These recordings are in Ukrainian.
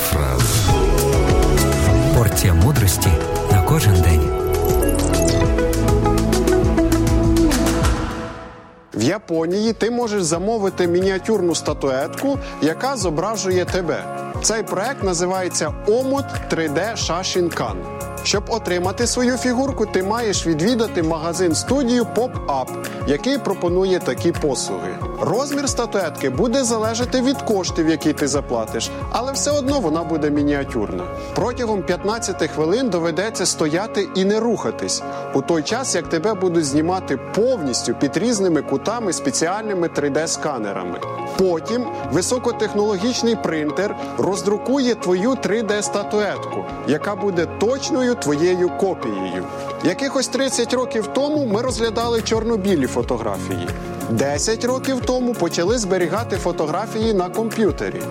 фраза. Порція мудрості на кожен день. В Японії ти можеш замовити мініатюрну статуетку, яка зображує тебе. Цей проект називається Омут 3D Shashinkan. Щоб отримати свою фігурку, ти маєш відвідати магазин студію Pop-Up, який пропонує такі послуги. Розмір статуетки буде залежати від коштів, які ти заплатиш, але все одно вона буде мініатюрна. Протягом 15 хвилин доведеться стояти і не рухатись, у той час як тебе будуть знімати повністю під різними кутами спеціальними 3D-сканерами. Потім високотехнологічний принтер роздрукує твою 3D-статуетку, яка буде точною твоєю копією. Якихось 30 років тому ми розглядали чорно-білі фотографії. 10 років тому почали зберігати фотографії на комп'ютері.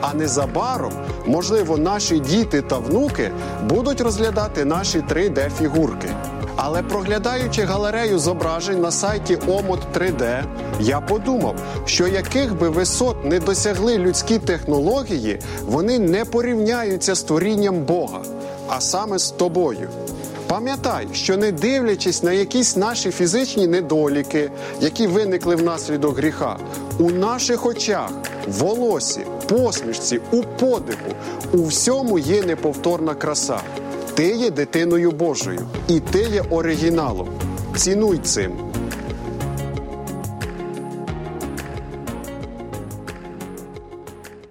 А незабаром, можливо, наші діти та внуки будуть розглядати наші 3D-фігурки. Але проглядаючи галерею зображень на сайті Омот 3D, я подумав, що яких би висот не досягли людські технології, вони не порівняються з творінням Бога, а саме з тобою. Пам'ятай, що не дивлячись на якісь наші фізичні недоліки, які виникли внаслідок гріха, у наших очах, волосі, посмішці, у подиху, у всьому є неповторна краса. Ти є дитиною Божою, і ти є оригіналом. Цінуй цим.